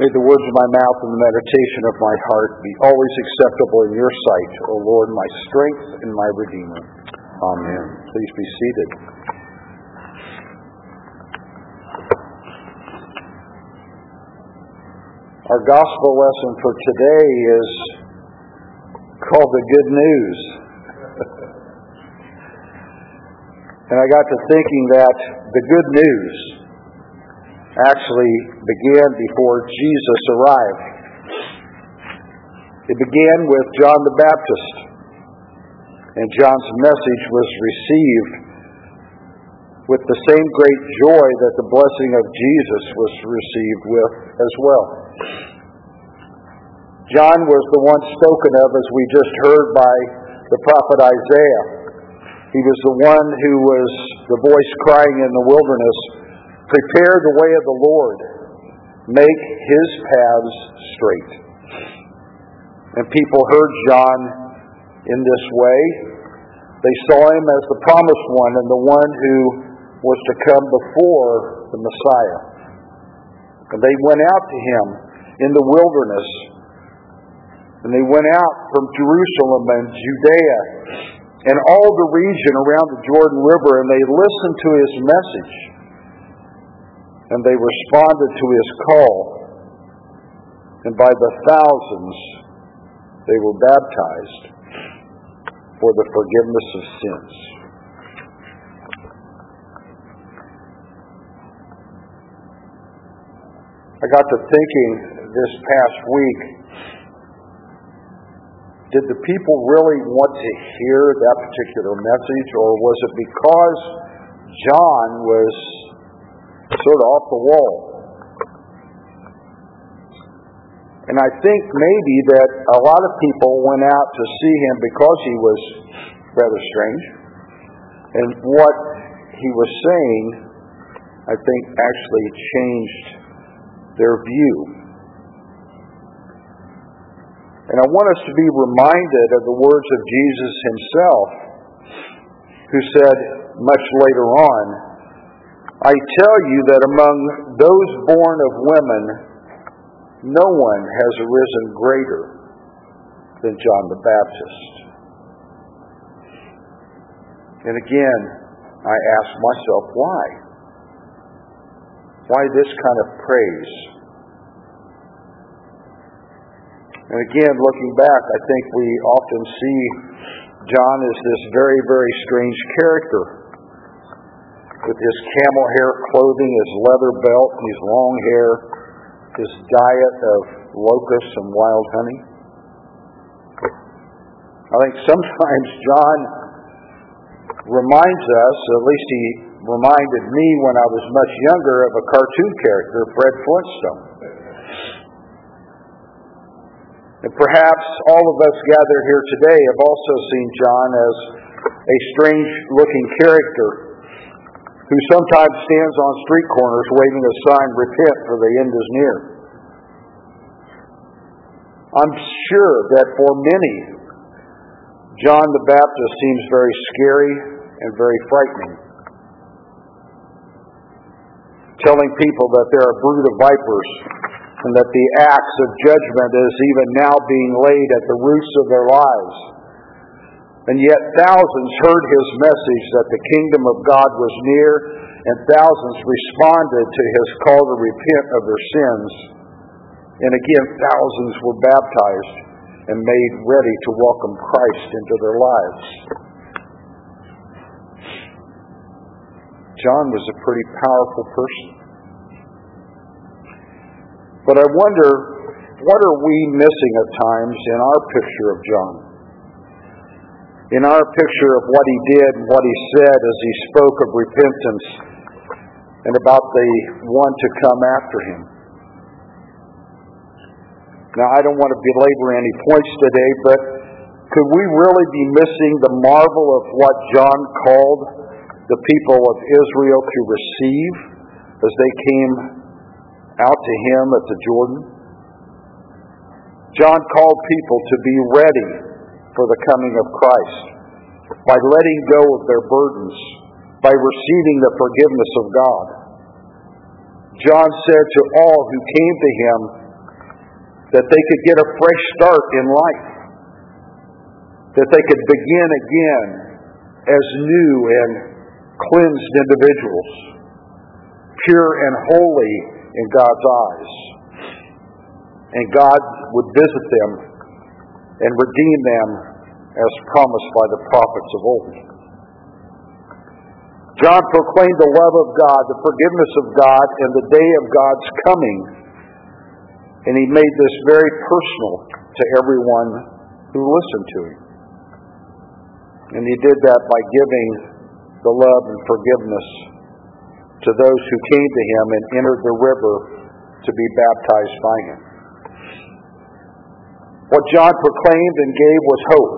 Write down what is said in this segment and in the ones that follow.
May the words of my mouth and the meditation of my heart be always acceptable in your sight, O Lord, my strength and my Redeemer. Amen. Please be seated. Our gospel lesson for today is called the Good News. and I got to thinking that the good news actually began before Jesus arrived. It began with John the Baptist, and John's message was received with the same great joy that the blessing of Jesus was received with as well. John was the one spoken of, as we just heard, by the prophet Isaiah. He was the one who was the voice crying in the wilderness, Prepare the way of the Lord, make his paths straight. And people heard John in this way. They saw him as the promised one and the one who was to come before the Messiah. And they went out to him in the wilderness. And they went out from Jerusalem and Judea and all the region around the Jordan River, and they listened to his message. And they responded to his call. And by the thousands, they were baptized for the forgiveness of sins. I got to thinking this past week did the people really want to hear that particular message, or was it because John was sort of off the wall? And I think maybe that a lot of people went out to see him because he was rather strange. And what he was saying, I think, actually changed their view. And I want us to be reminded of the words of Jesus himself, who said much later on, I tell you that among those born of women, no one has arisen greater than John the Baptist. And again, I ask myself, why? Why this kind of praise? And again, looking back, I think we often see John as this very, very strange character with his camel hair clothing, his leather belt, his long hair, his diet of locusts and wild honey. I think sometimes John reminds us, at least he reminded me when I was much younger, of a cartoon character, Fred Flintstone. And perhaps all of us gathered here today have also seen John as a strange looking character who sometimes stands on street corners waving a sign, Repent, for the end is near. I'm sure that for many, John the Baptist seems very scary and very frightening. Telling people that they're a brood of vipers and that the axe of judgment is even now being laid at the roots of their lives. And yet thousands heard his message that the kingdom of God was near, and thousands responded to his call to repent of their sins. And again, thousands were baptized and made ready to welcome Christ into their lives. John was a pretty powerful person. But I wonder, what are we missing at times in our picture of John? In our picture of what he did and what he said as he spoke of repentance and about the one to come after him. Now, I don't want to belabor any points today, but could we really be missing the marvel of what John called the people of Israel to receive as they came out to him at the Jordan? John called people to be ready for the coming of Christ by letting go of their burdens, by receiving the forgiveness of God. John said to all who came to him, that they could get a fresh start in life, that they could begin again as new and cleansed individuals, pure and holy in God's eyes. And God would visit them and redeem them as promised by the prophets of old. John proclaimed the love of God, the forgiveness of God, and the day of God's coming. And he made this very personal to everyone who listened to him. And he did that by giving the love and forgiveness to those who came to him and entered the river to be baptized by him. What John proclaimed and gave was hope.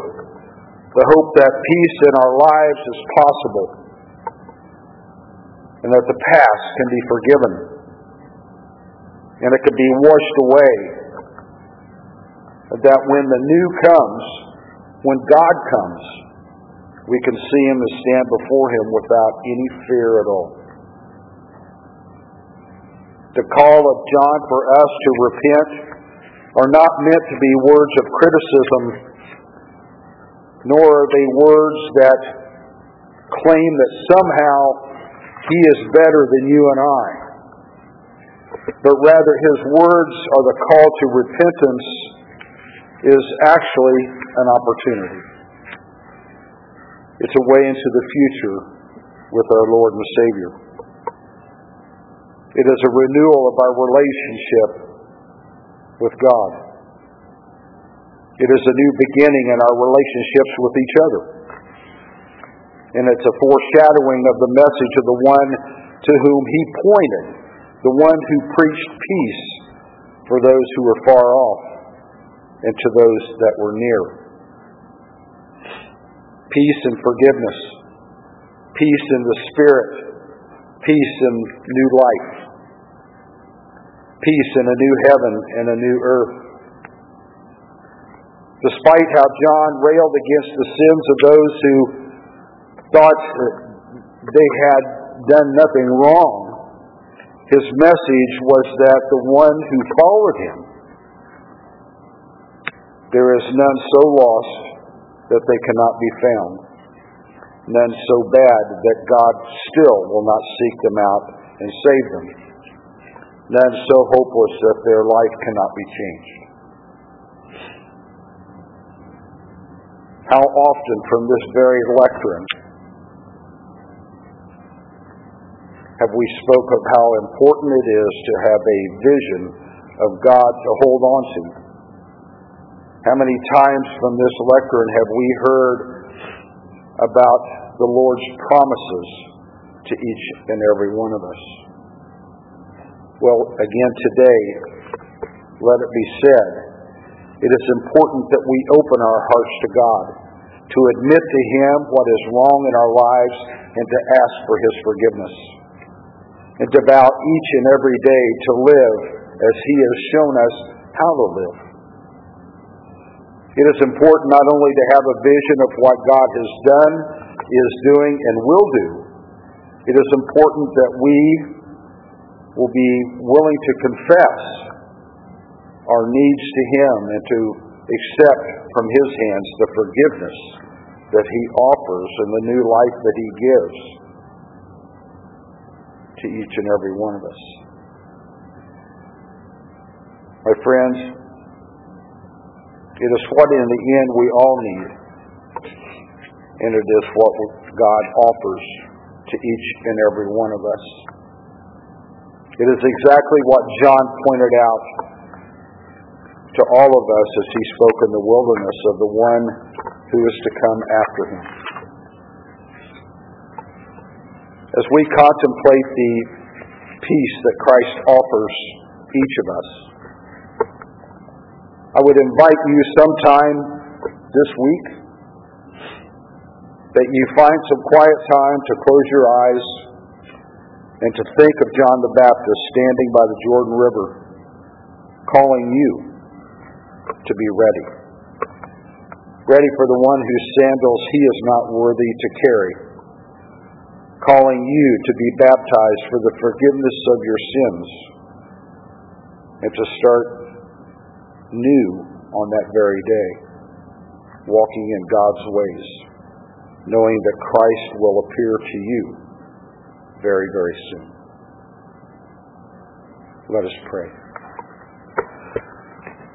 The hope that peace in our lives is possible and that the past can be forgiven and it can be washed away. That when the new comes, when God comes, we can see Him and stand before Him without any fear at all. The call of John for us to repent are not meant to be words of criticism, nor are they words that claim that somehow He is better than you and I. But rather, His words are the call to repentance is actually an opportunity. It's a way into the future with our Lord and Savior. It is a renewal of our relationship with God. It is a new beginning in our relationships with each other. And it's a foreshadowing of the message of the one to whom he pointed, the one who preached peace for those who were far off and to those that were near. Peace and forgiveness, peace in the Spirit, peace in new life, peace in a new heaven and a new earth. Despite how John railed against the sins of those who thought they had done nothing wrong, his message was that the one who followed him, there is none so lost that they cannot be found, none so bad that God still will not seek them out and save them, none so hopeless that their life cannot be changed. How often from this very lectern have we spoke of how important it is to have a vision of God to hold on to? How many times from this lectern have we heard about the Lord's promises to each and every one of us? Well, again today, let it be said, it is important that we open our hearts to God, to admit to Him what is wrong in our lives, and to ask for His forgiveness and to vow each and every day to live as He has shown us how to live. It is important not only to have a vision of what God has done, is doing, and will do, it is important that we will be willing to confess our needs to Him and to accept from His hands the forgiveness that He offers and the new life that He gives to each and every one of us. My friends, it is what in the end we all need, and it is what God offers to each and every one of us. It is exactly what John pointed out to all of us as he spoke in the wilderness of the one who is to come after him. As we contemplate the peace that Christ offers each of us, I would invite you sometime this week that you find some quiet time to close your eyes and to think of John the Baptist standing by the Jordan River calling you to be ready. Ready for the one whose sandals he is not worthy to carry. Calling you to be baptized for the forgiveness of your sins and to start new on that very day, walking in God's ways, knowing that Christ will appear to you very, very soon. Let us pray.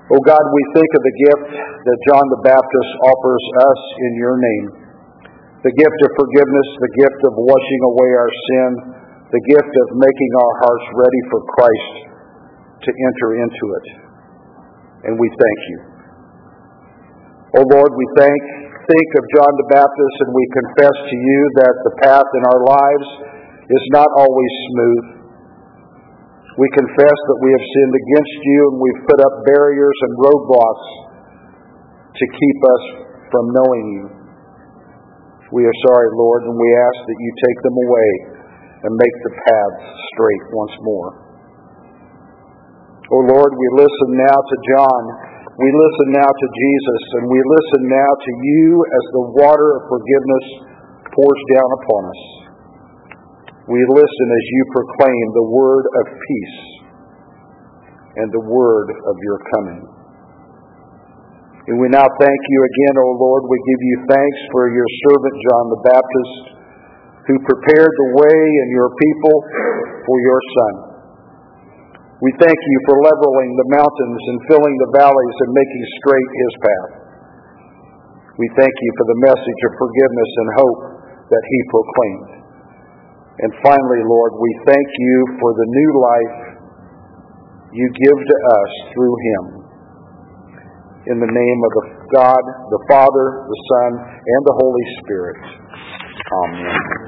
Oh God, we think of the gift that John the Baptist offers us in your name. The gift of forgiveness, the gift of washing away our sin, the gift of making our hearts ready for Christ to enter into it. And we thank you. Oh Lord, we thank think of John the Baptist and we confess to you that the path in our lives is not always smooth. We confess that we have sinned against you and we've put up barriers and roadblocks to keep us from knowing you. We are sorry, Lord, and we ask that you take them away and make the paths straight once more. Oh Lord, we listen now to John. We listen now to Jesus, and we listen now to you as the water of forgiveness pours down upon us. We listen as you proclaim the word of peace and the word of your coming. And we now thank you again, O Lord. We give you thanks for your servant John the Baptist, who prepared the way and your people for your Son. We thank you for leveling the mountains and filling the valleys and making straight his path. We thank you for the message of forgiveness and hope that he proclaimed. And finally, Lord, we thank you for the new life you give to us through him. In the name of the God, the Father, the Son, and the Holy Spirit. Amen.